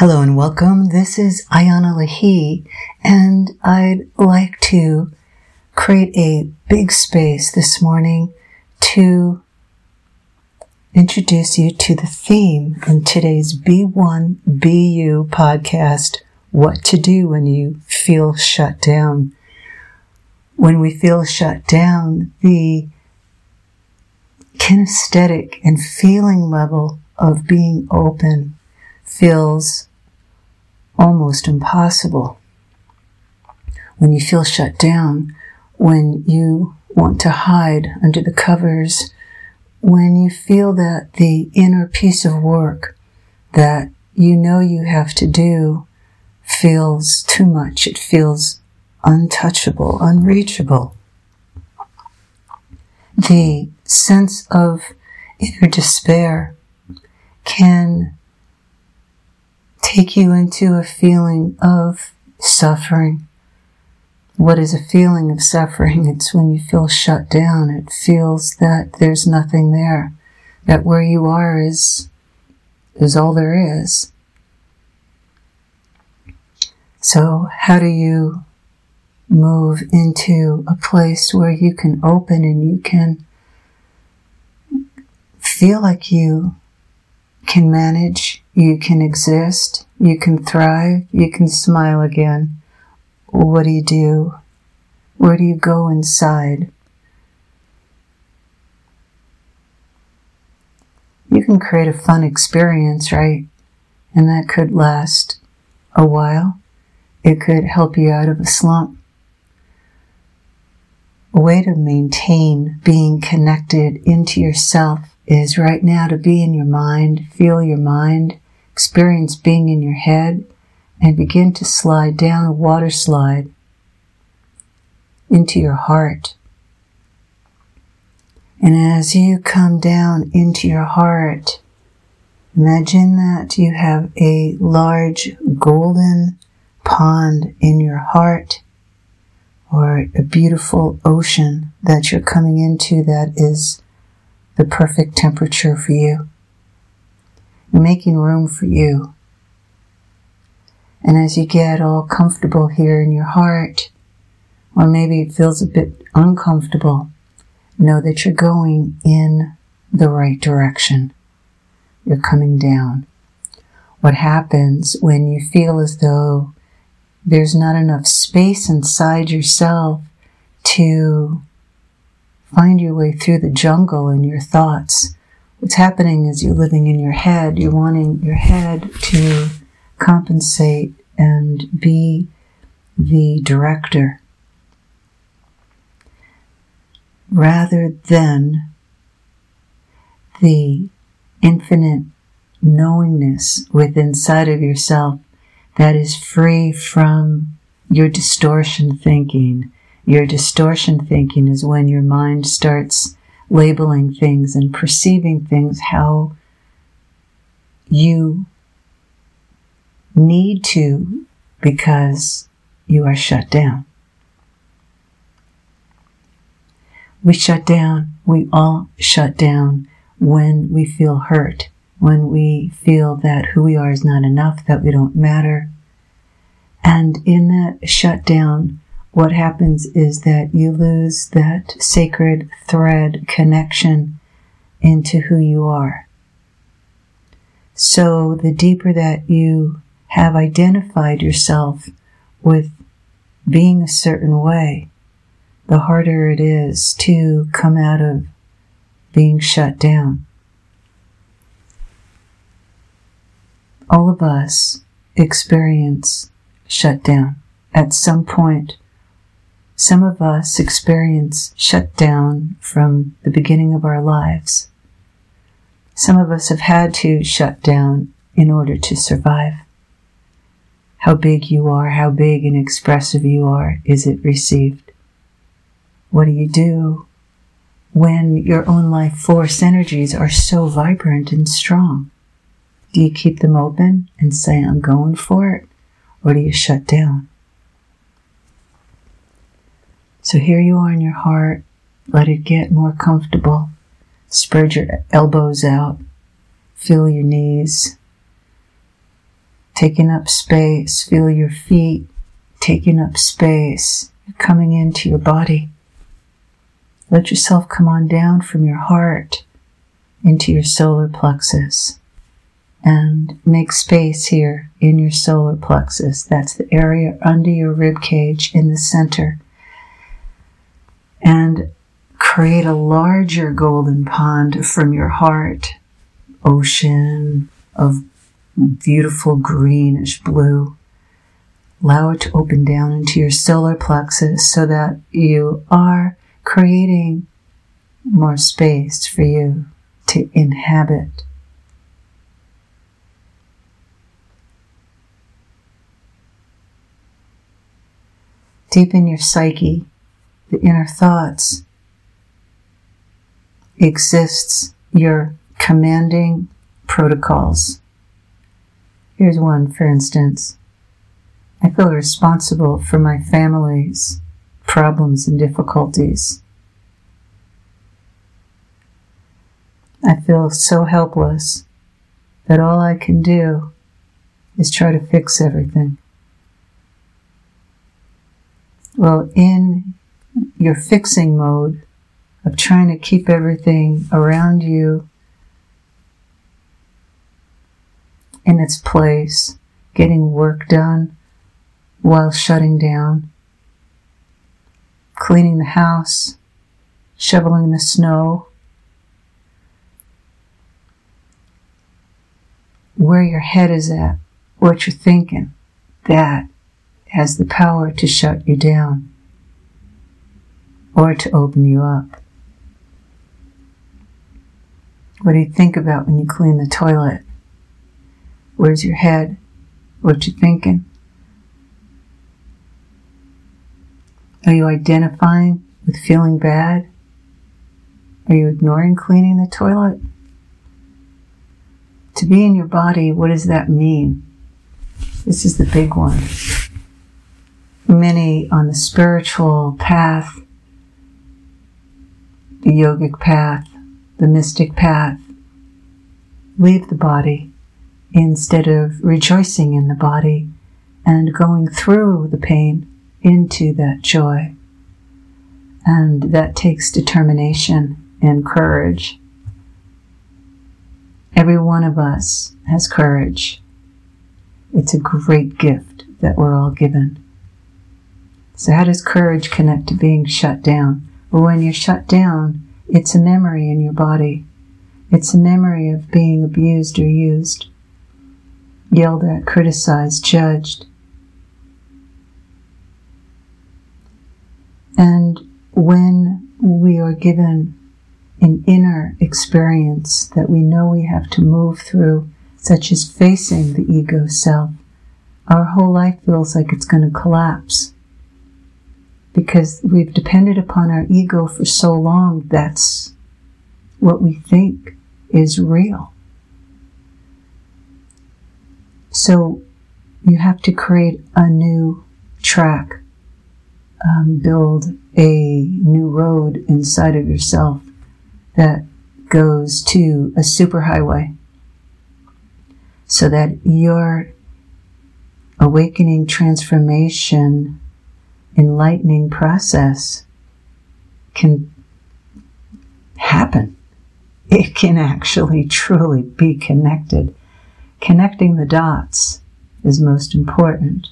Hello and welcome. This is Iana Lahi, and I'd like to create a big space this morning to introduce you to the theme in today's Be One, Be You podcast What to Do When You Feel Shut Down. When we feel shut down, the kinesthetic and feeling level of being open feels almost impossible. When you feel shut down, when you want to hide under the covers, when you feel that the inner piece of work that you know you have to do feels too much, it feels untouchable, unreachable. The sense of inner despair can take you into a feeling of suffering. What is a feeling of suffering? It's when you feel shut down. It feels that there's nothing there, that where you are is, is all there is. So how do you move into a place where you can open and you can feel like you can manage, you can exist, you can thrive, you can smile again. What do you do? Where do you go inside? You can create a fun experience, right? And that could last a while. It could help you out of a slump. A way to maintain being connected into yourself is right now to be in your mind, feel your mind, experience being in your head, and begin to slide down a water slide into your heart. And as you come down into your heart, imagine that you have a large golden pond in your heart or a beautiful ocean that you're coming into that is the perfect temperature for you. Making room for you. And as you get all comfortable here in your heart, or maybe it feels a bit uncomfortable, know that you're going in the right direction. You're coming down. What happens when you feel as though there's not enough space inside yourself to find your way through the jungle in your thoughts. What's happening is you're living in your head. You're wanting your head to compensate and be the director rather than the infinite knowingness within inside of yourself that is free from your distortion thinking your distortion thinking is when your mind starts labeling things and perceiving things how you need to because you are shut down. We shut down, we all shut down when we feel hurt, when we feel that who we are is not enough, that we don't matter. And in that shutdown, what happens is that you lose that sacred thread connection into who you are. So the deeper that you have identified yourself with being a certain way, the harder it is to come out of being shut down. All of us experience shut down at some point some of us experience shutdown from the beginning of our lives. Some of us have had to shut down in order to survive. How big you are, how big and expressive you are, is it received? What do you do when your own life force energies are so vibrant and strong? Do you keep them open and say, I'm going for it? Or do you shut down? So here you are in your heart. Let it get more comfortable. Spread your elbows out. Feel your knees. taking up space. Feel your feet taking up space. You're coming into your body. Let yourself come on down from your heart into your solar plexus and make space here in your solar plexus. That's the area under your rib cage in the center. And create a larger golden pond from your heart, ocean of beautiful greenish blue. Allow it to open down into your solar plexus so that you are creating more space for you to inhabit. Deep in your psyche, the inner thoughts, exists your commanding protocols. Here's one, for instance. I feel responsible for my family's problems and difficulties. I feel so helpless that all I can do is try to fix everything. Well, in your fixing mode of trying to keep everything around you in its place, getting work done while shutting down, cleaning the house, shoveling the snow, where your head is at, what you're thinking, that has the power to shut you down or to open you up. What do you think about when you clean the toilet? Where's your head? What you thinking? Are you identifying with feeling bad? Are you ignoring cleaning the toilet? To be in your body, what does that mean? This is the big one. Many on the spiritual path, the yogic path, the mystic path, leave the body instead of rejoicing in the body and going through the pain into that joy. And that takes determination and courage. Every one of us has courage. It's a great gift that we're all given. So how does courage connect to being shut down? Well, when you're shut down, it's a memory in your body. It's a memory of being abused or used, yelled at, criticized, judged. And when we are given an inner experience that we know we have to move through, such as facing the ego self, our whole life feels like it's going to collapse. Because we've depended upon our ego for so long, that's what we think is real. So you have to create a new track, um, build a new road inside of yourself that goes to a superhighway so that your awakening transformation enlightening process can happen. It can actually truly be connected. Connecting the dots is most important.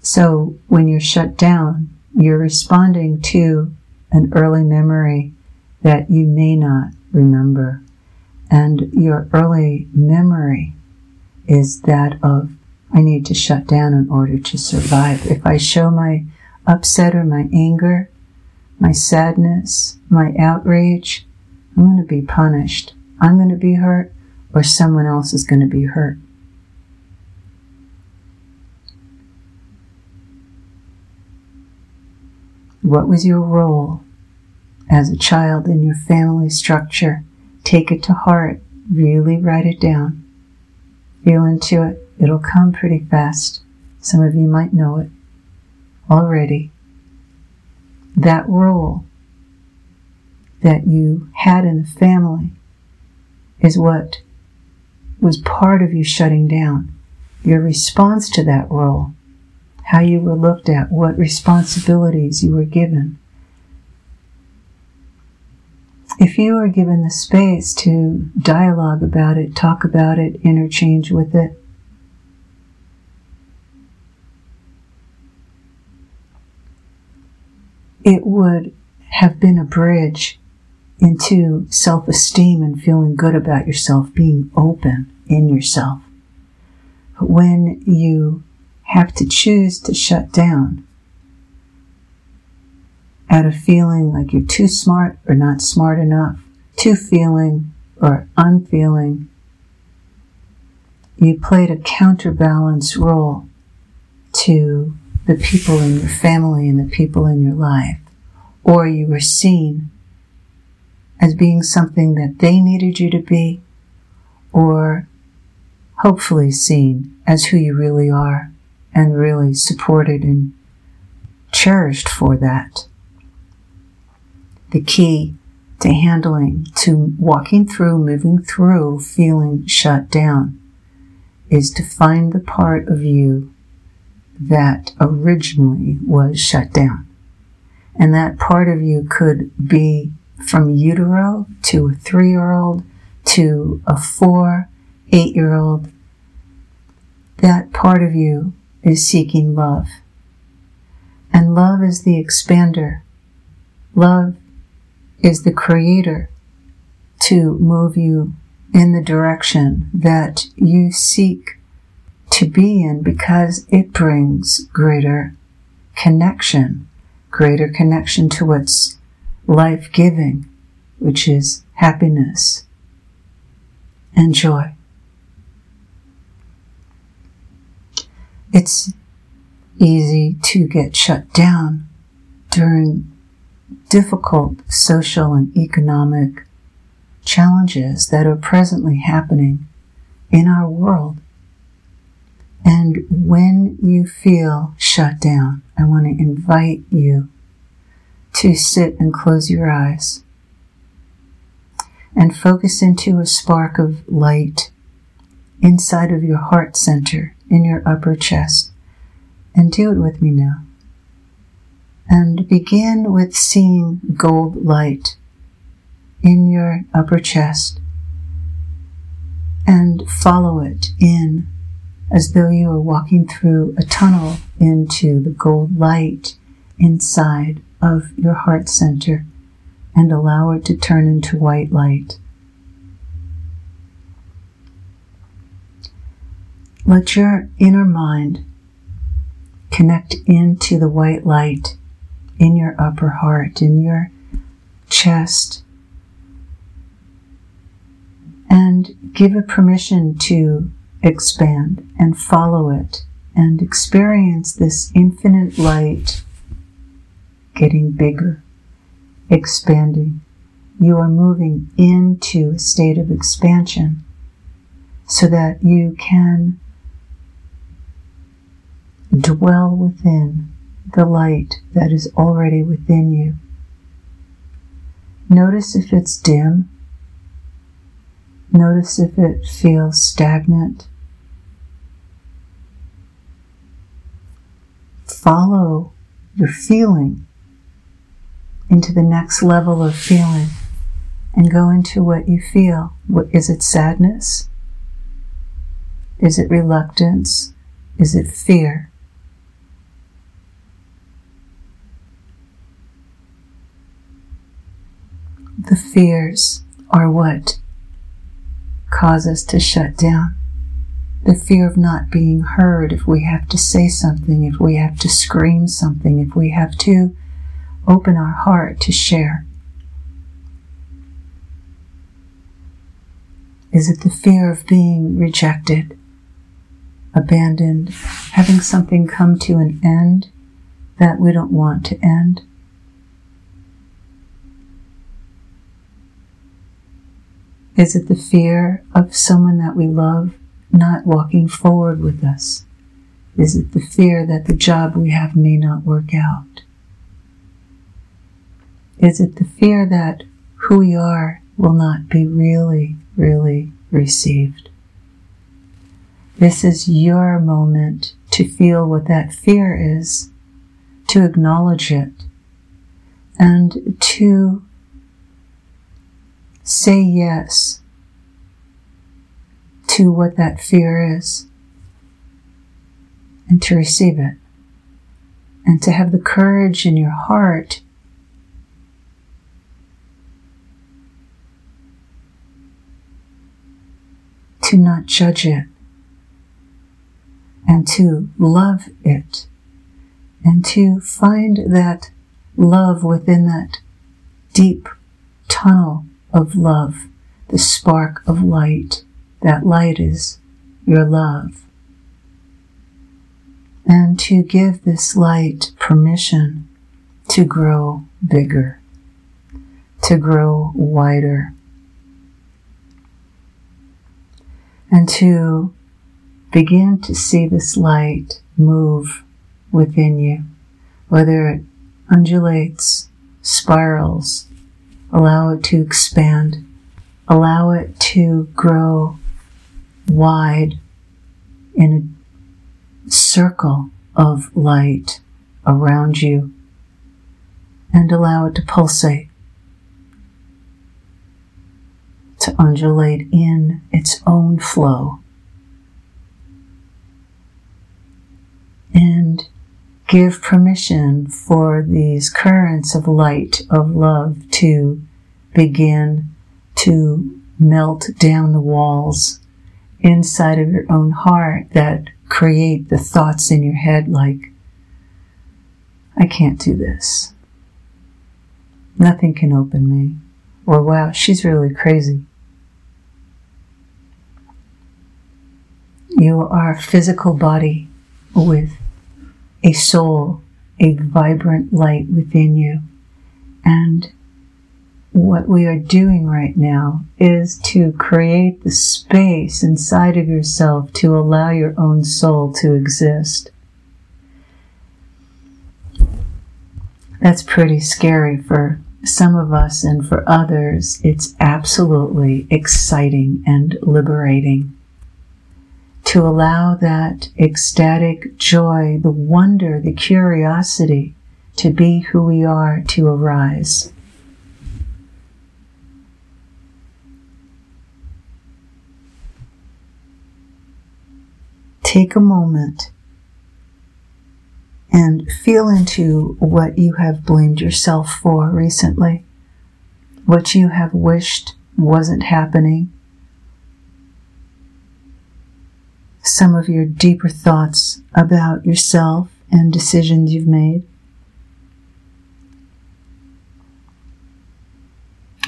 So when you're shut down, you're responding to an early memory that you may not remember. And your early memory is that of, I need to shut down in order to survive. If I show my upset or my anger, my sadness, my outrage, I'm going to be punished. I'm going to be hurt, or someone else is going to be hurt. What was your role as a child in your family structure. Take it to heart. Really write it down. Feel into it. It'll come pretty fast. Some of you might know it already. That role that you had in the family is what was part of you shutting down. your response to that role, how you were looked at, what responsibilities you were given. If you are given the space to dialogue about it, talk about it, interchange with it, it would have been a bridge into self esteem and feeling good about yourself, being open in yourself. But when you have to choose to shut down out of feeling like you're too smart or not smart enough, too feeling or unfeeling, you played a counterbalance role to the people in your family and the people in your life, or you were seen as being something that they needed you to be, or hopefully seen as who you really are and really supported and cherished for that. The key to handling, to walking through, moving through, feeling shut down is to find the part of you that originally was shut down. And that part of you could be from utero to a three year old to a four, eight year old. That part of you is seeking love. And love is the expander. Love is the creator to move you in the direction that you seek to be in because it brings greater connection, greater connection to what's life giving, which is happiness and joy. It's easy to get shut down during difficult social and economic challenges that are presently happening in our world. And when you feel shut down, I want to invite you to sit and close your eyes and focus into a spark of light inside of your heart center in your upper chest. And do it with me now. And begin with seeing gold light in your upper chest and follow it in as though you are walking through a tunnel into the gold light inside of your heart center and allow it to turn into white light. Let your inner mind connect into the white light in your upper heart, in your chest, and give it permission to expand and follow it and experience this infinite light getting bigger, expanding. You are moving into a state of expansion so that you can dwell within the light that is already within you. Notice if it's dim. Notice if it feels stagnant. Follow your feeling into the next level of feeling and go into what you feel. What, is it sadness? Is it reluctance? Is it fear? The fears are what cause us to shut down. The fear of not being heard if we have to say something, if we have to scream something, if we have to open our heart to share? Is it the fear of being rejected, abandoned, having something come to an end that we don't want to end? Is it the fear of someone that we love not walking forward with us? Is it the fear that the job we have may not work out? Is it the fear that who we are will not be really, really received? This is your moment to feel what that fear is, to acknowledge it, and to say yes to what that fear is and to receive it and to have the courage in your heart to not judge it and to love it and to find that love within that deep tunnel of love, the spark of light. That light is your love. And to give this light permission to grow bigger, to grow wider, and to begin to see this light move within you, whether it undulates, spirals, Allow it to expand. Allow it to grow wide in a circle of light around you and allow it to pulsate, to undulate in its own flow. And give permission for these currents of light, of love to begin to melt down the walls inside of your own heart that create the thoughts in your head like, I can't do this. Nothing can open me. Or, wow, she's really crazy. You are a physical body with a soul, a vibrant light within you. And what we are doing right now is to create the space inside of yourself to allow your own soul to exist. That's pretty scary for some of us, and for others, it's absolutely exciting and liberating to allow that ecstatic joy, the wonder, the curiosity to be who we are to arise. Take a moment and feel into what you have blamed yourself for recently, what you have wished wasn't happening, some of your deeper thoughts about yourself and decisions you've made.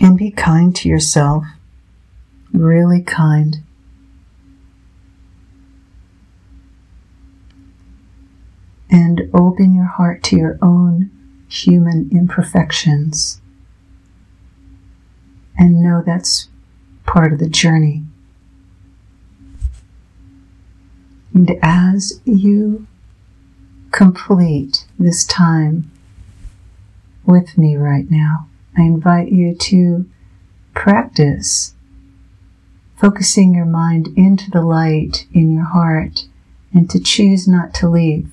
And be kind to yourself, really kind. And open your heart to your own human imperfections. And know that's part of the journey. And as you complete this time with me right now, I invite you to practice focusing your mind into the light in your heart and to choose not to leave.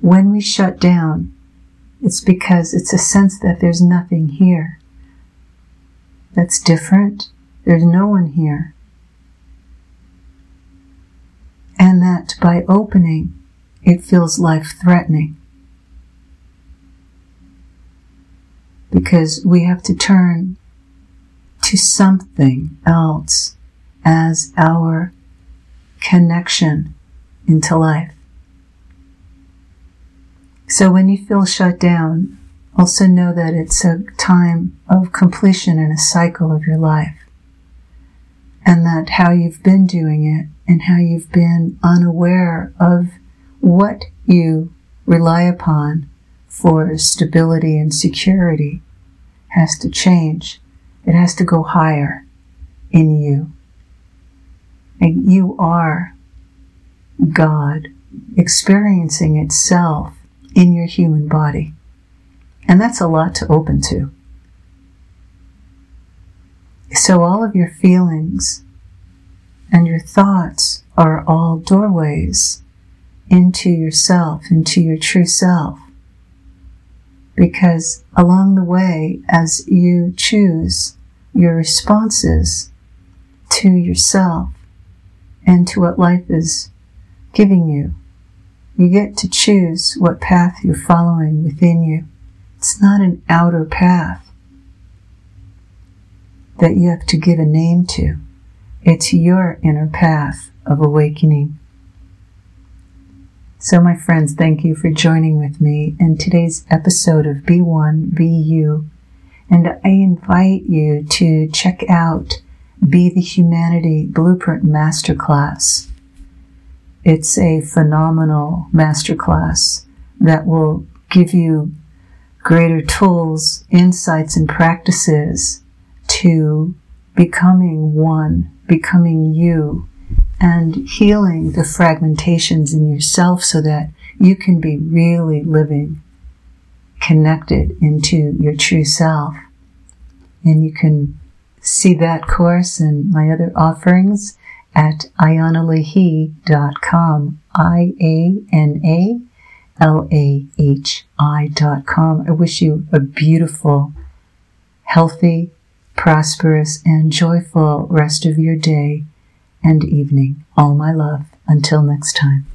When we shut down, it's because it's a sense that there's nothing here. That's different. There's no one here. and that by opening, it feels life threatening. Because we have to turn to something else as our connection into life. So when you feel shut down, also know that it's a time of completion in a cycle of your life. And that how you've been doing it and how you've been unaware of what you rely upon for stability and security has to change. It has to go higher in you. And you are God experiencing itself in your human body. And that's a lot to open to. So all of your feelings and your thoughts are all doorways into yourself, into your true self. Because along the way, as you choose your responses to yourself and to what life is giving you, you get to choose what path you're following within you. It's not an outer path that you have to give a name to. It's your inner path of awakening. So, my friends, thank you for joining with me in today's episode of Be One, Be You. And I invite you to check out Be the Humanity Blueprint Masterclass. It's a phenomenal masterclass that will give you greater tools, insights, and practices to becoming one, becoming you, and healing the fragmentations in yourself so that you can be really living connected into your true self. And you can see that course and my other offerings at ianalahi.com. I-A-N-A-L-A-H-I dot com. I wish you a beautiful, healthy, prosperous, and joyful rest of your day and evening. All my love. Until next time.